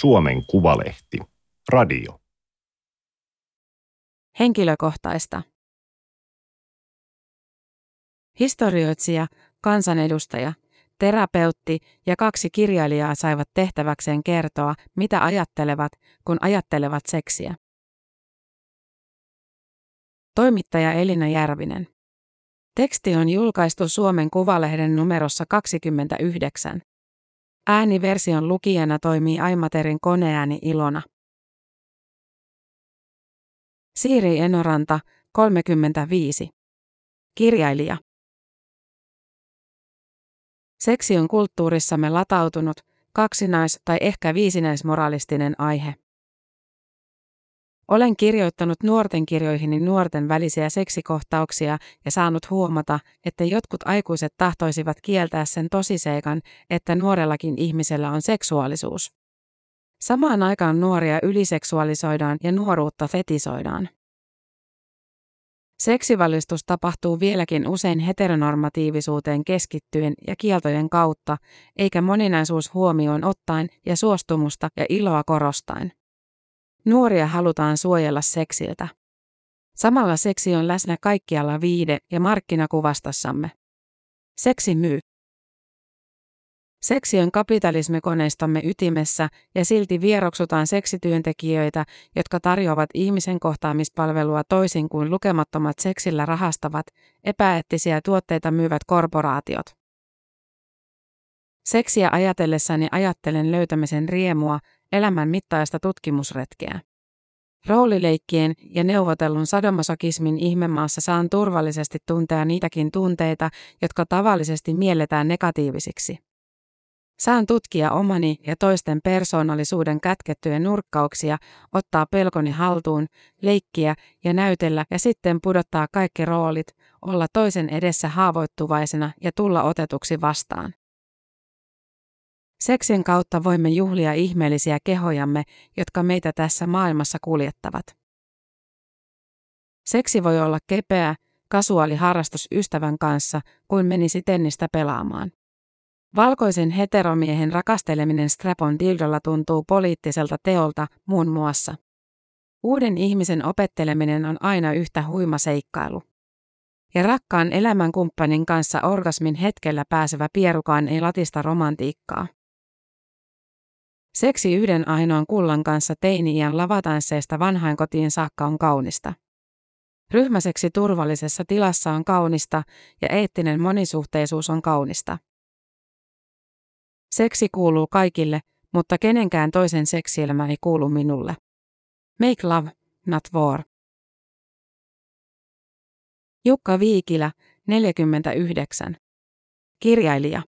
Suomen Kuvalehti. Radio. Henkilökohtaista. Historioitsija, kansanedustaja, terapeutti ja kaksi kirjailijaa saivat tehtäväkseen kertoa, mitä ajattelevat, kun ajattelevat seksiä. Toimittaja Elina Järvinen. Teksti on julkaistu Suomen Kuvalehden numerossa 29. Ääniversion lukijana toimii Aimaterin koneääni Ilona. Siiri Enoranta, 35. Kirjailija. Seksi on kulttuurissamme latautunut, kaksinais- tai ehkä viisinäismoralistinen aihe. Olen kirjoittanut nuorten kirjoihini nuorten välisiä seksikohtauksia ja saanut huomata, että jotkut aikuiset tahtoisivat kieltää sen tosiseikan, että nuorellakin ihmisellä on seksuaalisuus. Samaan aikaan nuoria yliseksuaalisoidaan ja nuoruutta fetisoidaan. Seksivalistus tapahtuu vieläkin usein heteronormatiivisuuteen keskittyen ja kieltojen kautta, eikä moninaisuus huomioon ottaen ja suostumusta ja iloa korostain. Nuoria halutaan suojella seksiltä. Samalla seksi on läsnä kaikkialla viide- ja markkinakuvastossamme. Seksi myy. Seksi on kapitalismikoneistamme ytimessä ja silti vieroksutaan seksityöntekijöitä, jotka tarjoavat ihmisen kohtaamispalvelua toisin kuin lukemattomat seksillä rahastavat, epäeettisiä tuotteita myyvät korporaatiot. Seksiä ajatellessani ajattelen löytämisen riemua, elämän mittaista tutkimusretkeä. Roolileikkien ja neuvotellun sadomasokismin ihmemaassa saan turvallisesti tuntea niitäkin tunteita, jotka tavallisesti mielletään negatiivisiksi. Saan tutkia omani ja toisten persoonallisuuden kätkettyjä nurkkauksia, ottaa pelkoni haltuun, leikkiä ja näytellä ja sitten pudottaa kaikki roolit, olla toisen edessä haavoittuvaisena ja tulla otetuksi vastaan. Seksin kautta voimme juhlia ihmeellisiä kehojamme, jotka meitä tässä maailmassa kuljettavat. Seksi voi olla kepeä, kasuaali harrastus ystävän kanssa, kuin menisi tennistä pelaamaan. Valkoisen heteromiehen rakasteleminen strapon dildolla tuntuu poliittiselta teolta muun muassa. Uuden ihmisen opetteleminen on aina yhtä huima seikkailu. Ja rakkaan elämänkumppanin kanssa orgasmin hetkellä pääsevä pierukaan ei latista romantiikkaa. Seksi yhden ainoan kullan kanssa teini-iän lavatansseista vanhainkotiin saakka on kaunista. Ryhmäseksi turvallisessa tilassa on kaunista ja eettinen monisuhteisuus on kaunista. Seksi kuuluu kaikille, mutta kenenkään toisen seksielämä ei kuulu minulle. Make love, not war. Jukka Viikilä, 49. Kirjailija.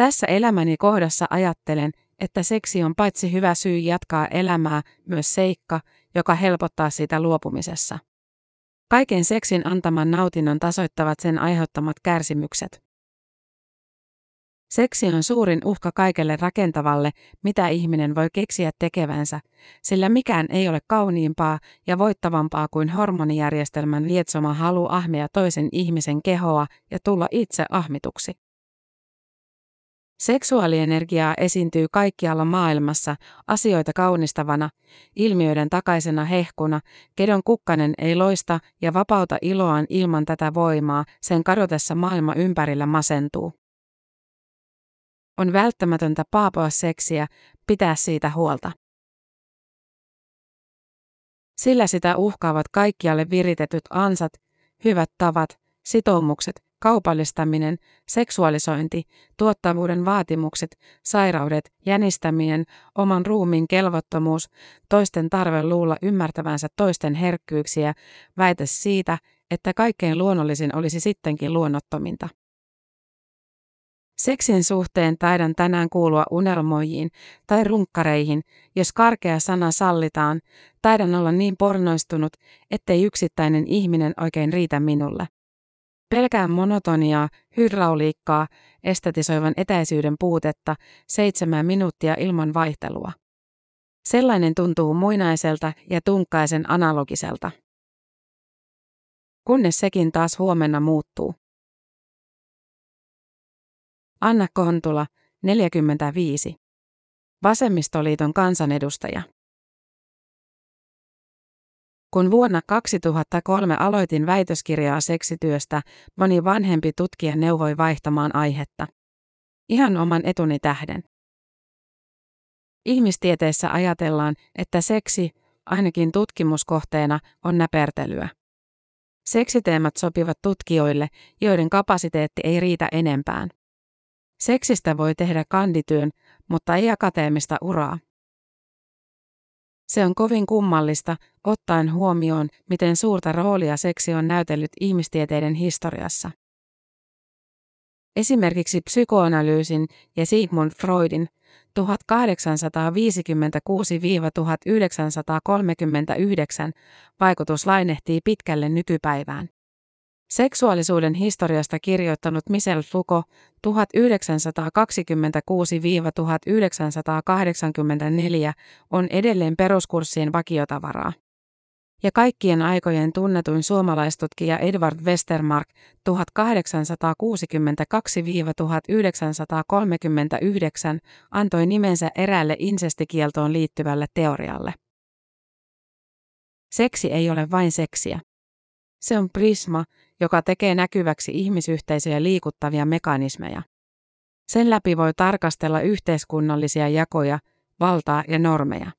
Tässä elämäni kohdassa ajattelen, että seksi on paitsi hyvä syy jatkaa elämää, myös seikka, joka helpottaa siitä luopumisessa. Kaiken seksin antaman nautinnon tasoittavat sen aiheuttamat kärsimykset. Seksi on suurin uhka kaikelle rakentavalle, mitä ihminen voi keksiä tekevänsä, sillä mikään ei ole kauniimpaa ja voittavampaa kuin hormonijärjestelmän lietsoma halu ahmia toisen ihmisen kehoa ja tulla itse ahmituksi. Seksuaalienergiaa esiintyy kaikkialla maailmassa, asioita kaunistavana, ilmiöiden takaisena hehkuna, kedon kukkanen ei loista ja vapauta iloaan ilman tätä voimaa, sen kadotessa maailma ympärillä masentuu. On välttämätöntä paapoa seksiä, pitää siitä huolta. Sillä sitä uhkaavat kaikkialle viritetyt ansat, hyvät tavat, sitoumukset, kaupallistaminen, seksuaalisointi, tuottavuuden vaatimukset, sairaudet, jänistäminen, oman ruumiin kelvottomuus, toisten tarve luulla ymmärtävänsä toisten herkkyyksiä, väite siitä, että kaikkein luonnollisin olisi sittenkin luonnottominta. Seksin suhteen taidan tänään kuulua unelmoijiin tai runkkareihin, jos karkea sana sallitaan, taidan olla niin pornoistunut, ettei yksittäinen ihminen oikein riitä minulle. Pelkään monotoniaa, hydrauliikkaa, estetisoivan etäisyyden puutetta, seitsemän minuuttia ilman vaihtelua. Sellainen tuntuu muinaiselta ja tunkkaisen analogiselta. Kunnes sekin taas huomenna muuttuu. Anna Kontula, 45. Vasemmistoliiton kansanedustaja. Kun vuonna 2003 aloitin väitöskirjaa seksityöstä, moni vanhempi tutkija neuvoi vaihtamaan aihetta. Ihan oman etuni tähden. Ihmistieteessä ajatellaan, että seksi, ainakin tutkimuskohteena, on näpertelyä. Seksiteemat sopivat tutkijoille, joiden kapasiteetti ei riitä enempään. Seksistä voi tehdä kandityön, mutta ei akateemista uraa. Se on kovin kummallista, ottaen huomioon, miten suurta roolia seksi on näytellyt ihmistieteiden historiassa. Esimerkiksi psykoanalyysin ja Sigmund Freudin 1856-1939 vaikutus lainehtii pitkälle nykypäivään. Seksuaalisuuden historiasta kirjoittanut Michel Foucault 1926-1984 on edelleen peruskurssien vakiotavaraa. Ja kaikkien aikojen tunnetuin suomalaistutkija Edward Westermark 1862-1939 antoi nimensä eräälle insestikieltoon liittyvälle teorialle. Seksi ei ole vain seksiä. Se on prisma, joka tekee näkyväksi ihmisyhteisöjä liikuttavia mekanismeja. Sen läpi voi tarkastella yhteiskunnallisia jakoja, valtaa ja normeja.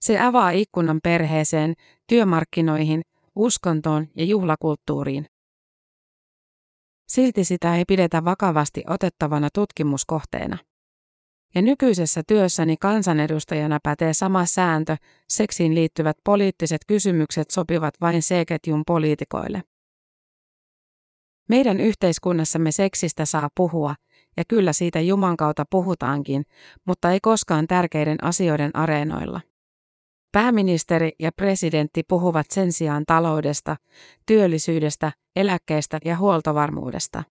Se avaa ikkunan perheeseen, työmarkkinoihin, uskontoon ja juhlakulttuuriin. Silti sitä ei pidetä vakavasti otettavana tutkimuskohteena. Ja nykyisessä työssäni kansanedustajana pätee sama sääntö, seksiin liittyvät poliittiset kysymykset sopivat vain C-ketjun poliitikoille. Meidän yhteiskunnassamme seksistä saa puhua, ja kyllä siitä Juman kautta puhutaankin, mutta ei koskaan tärkeiden asioiden areenoilla. Pääministeri ja presidentti puhuvat sen sijaan taloudesta, työllisyydestä, eläkkeestä ja huoltovarmuudesta.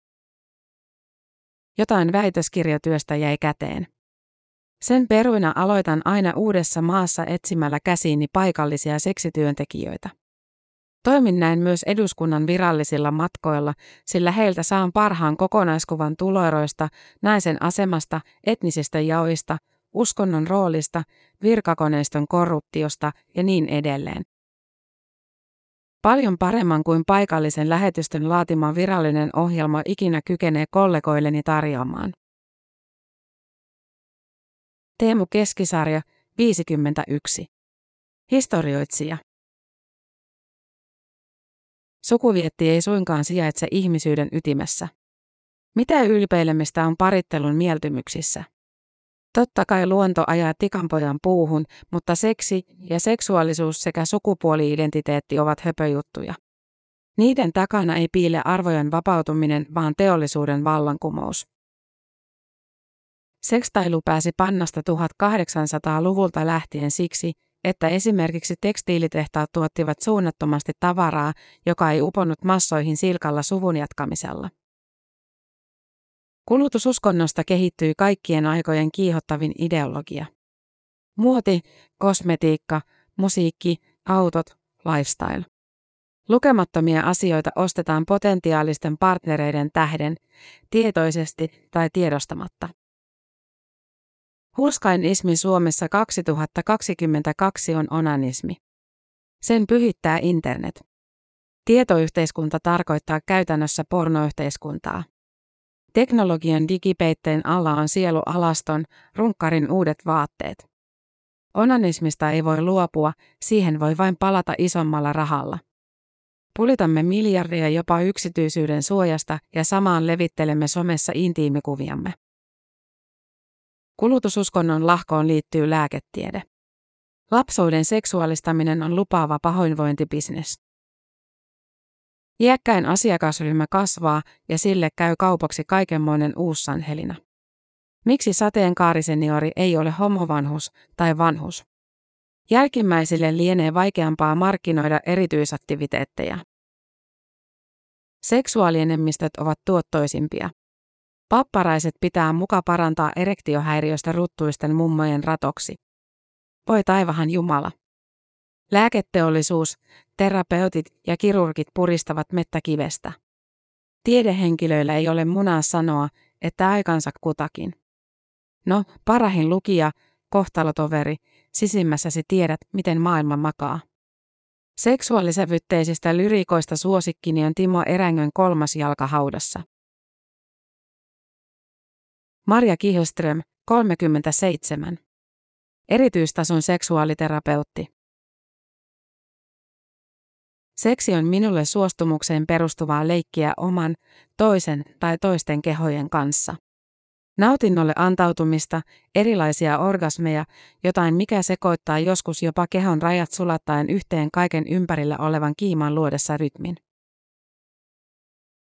Jotain väitöskirjatyöstä jäi käteen. Sen peruina aloitan aina uudessa maassa etsimällä käsiini paikallisia seksityöntekijöitä. Toimin näin myös eduskunnan virallisilla matkoilla, sillä heiltä saan parhaan kokonaiskuvan tuloeroista, naisen asemasta, etnisistä jaoista, uskonnon roolista, virkakoneiston korruptiosta ja niin edelleen. Paljon paremman kuin paikallisen lähetystön laatima virallinen ohjelma ikinä kykenee kollegoilleni tarjoamaan. Teemu Keskisarja, 51. Historioitsija. Sukuvietti ei suinkaan sijaitse ihmisyyden ytimessä. Mitä ylpeilemistä on parittelun mieltymyksissä? Totta kai luonto ajaa tikanpojan puuhun, mutta seksi ja seksuaalisuus sekä sukupuoli-identiteetti ovat höpöjuttuja. Niiden takana ei piile arvojen vapautuminen, vaan teollisuuden vallankumous. Sekstailu pääsi pannasta 1800-luvulta lähtien siksi, että esimerkiksi tekstiilitehtaat tuottivat suunnattomasti tavaraa, joka ei uponnut massoihin silkalla suvun jatkamisella. Kulutususkonnosta kehittyi kaikkien aikojen kiihottavin ideologia. Muoti, kosmetiikka, musiikki, autot, lifestyle. Lukemattomia asioita ostetaan potentiaalisten partnereiden tähden, tietoisesti tai tiedostamatta. Hurskain ismi Suomessa 2022 on onanismi. Sen pyhittää internet. Tietoyhteiskunta tarkoittaa käytännössä pornoyhteiskuntaa. Teknologian digipeitteen alla on sielu alaston, runkkarin uudet vaatteet. Onanismista ei voi luopua, siihen voi vain palata isommalla rahalla. Pulitamme miljardia jopa yksityisyyden suojasta ja samaan levittelemme somessa intiimikuviamme. Kulutususkonnon lahkoon liittyy lääketiede. Lapsuuden seksuaalistaminen on lupaava pahoinvointibisnes. Iäkkäin asiakasryhmä kasvaa ja sille käy kaupaksi kaikenmoinen uussanhelina. Miksi sateenkaariseniori ei ole homovanhus tai vanhus? Jälkimmäisille lienee vaikeampaa markkinoida erityisaktiviteetteja. Seksuaalienemmistöt ovat tuottoisimpia. Papparaiset pitää muka parantaa erektiohäiriöstä ruttuisten mummojen ratoksi. Voi taivahan Jumala. Lääketeollisuus, terapeutit ja kirurgit puristavat mettä kivestä. Tiedehenkilöillä ei ole munaa sanoa, että aikansa kutakin. No, parahin lukija, kohtalotoveri, sisimmässäsi tiedät, miten maailma makaa. Seksuaalisävytteisistä lyriikoista suosikkini on Timo Erängön kolmas jalka haudassa. Marja Kihlström, 37. Erityistason seksuaaliterapeutti. Seksi on minulle suostumukseen perustuvaa leikkiä oman, toisen tai toisten kehojen kanssa. Nautinnolle antautumista, erilaisia orgasmeja, jotain mikä sekoittaa joskus jopa kehon rajat sulattaen yhteen kaiken ympärillä olevan kiiman luodessa rytmin.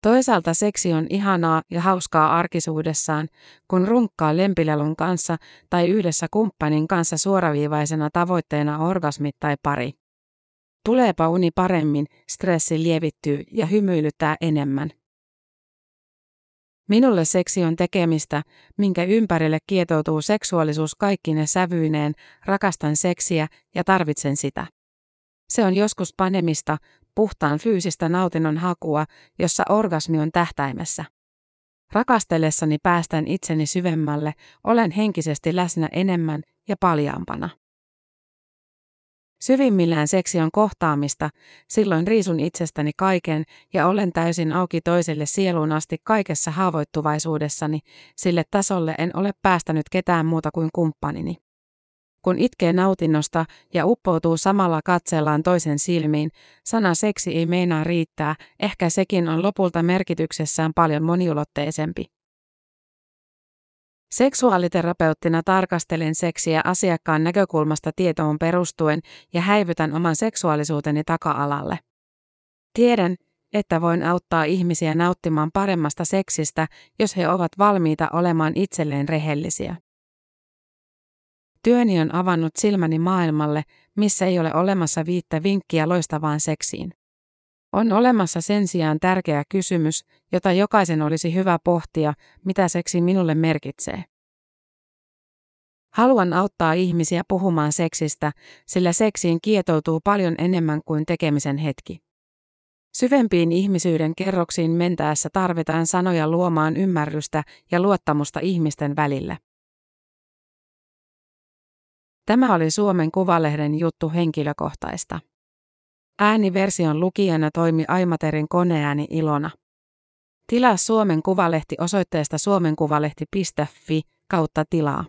Toisaalta seksi on ihanaa ja hauskaa arkisuudessaan, kun runkkaa lempilelun kanssa tai yhdessä kumppanin kanssa suoraviivaisena tavoitteena orgasmit tai pari. Tuleepa uni paremmin, stressi lievittyy ja hymyilyttää enemmän. Minulle seksi on tekemistä, minkä ympärille kietoutuu seksuaalisuus kaikkine sävyineen, rakastan seksiä ja tarvitsen sitä. Se on joskus panemista, puhtaan fyysistä nautinnon hakua, jossa orgasmi on tähtäimessä. Rakastellessani päästän itseni syvemmälle, olen henkisesti läsnä enemmän ja paljaampana. Syvimmillään seksi on kohtaamista, silloin riisun itsestäni kaiken ja olen täysin auki toiselle sieluun asti kaikessa haavoittuvaisuudessani, sille tasolle en ole päästänyt ketään muuta kuin kumppanini. Kun itkee nautinnosta ja uppoutuu samalla katsellaan toisen silmiin, sana seksi ei meinaa riittää, ehkä sekin on lopulta merkityksessään paljon moniulotteisempi. Seksuaaliterapeuttina tarkastelen seksiä asiakkaan näkökulmasta tietoon perustuen ja häivytän oman seksuaalisuuteni taka-alalle. Tiedän, että voin auttaa ihmisiä nauttimaan paremmasta seksistä, jos he ovat valmiita olemaan itselleen rehellisiä. Työni on avannut silmäni maailmalle, missä ei ole olemassa viittä vinkkiä loistavaan seksiin. On olemassa sen sijaan tärkeä kysymys, jota jokaisen olisi hyvä pohtia, mitä seksi minulle merkitsee. Haluan auttaa ihmisiä puhumaan seksistä, sillä seksiin kietoutuu paljon enemmän kuin tekemisen hetki. Syvempiin ihmisyyden kerroksiin mentäessä tarvitaan sanoja luomaan ymmärrystä ja luottamusta ihmisten välillä. Tämä oli Suomen Kuvalehden juttu henkilökohtaista. Ääniversion lukijana toimi Aimaterin koneääni Ilona. Tilaa Suomen Kuvalehti osoitteesta suomenkuvalehti.fi kautta tilaa.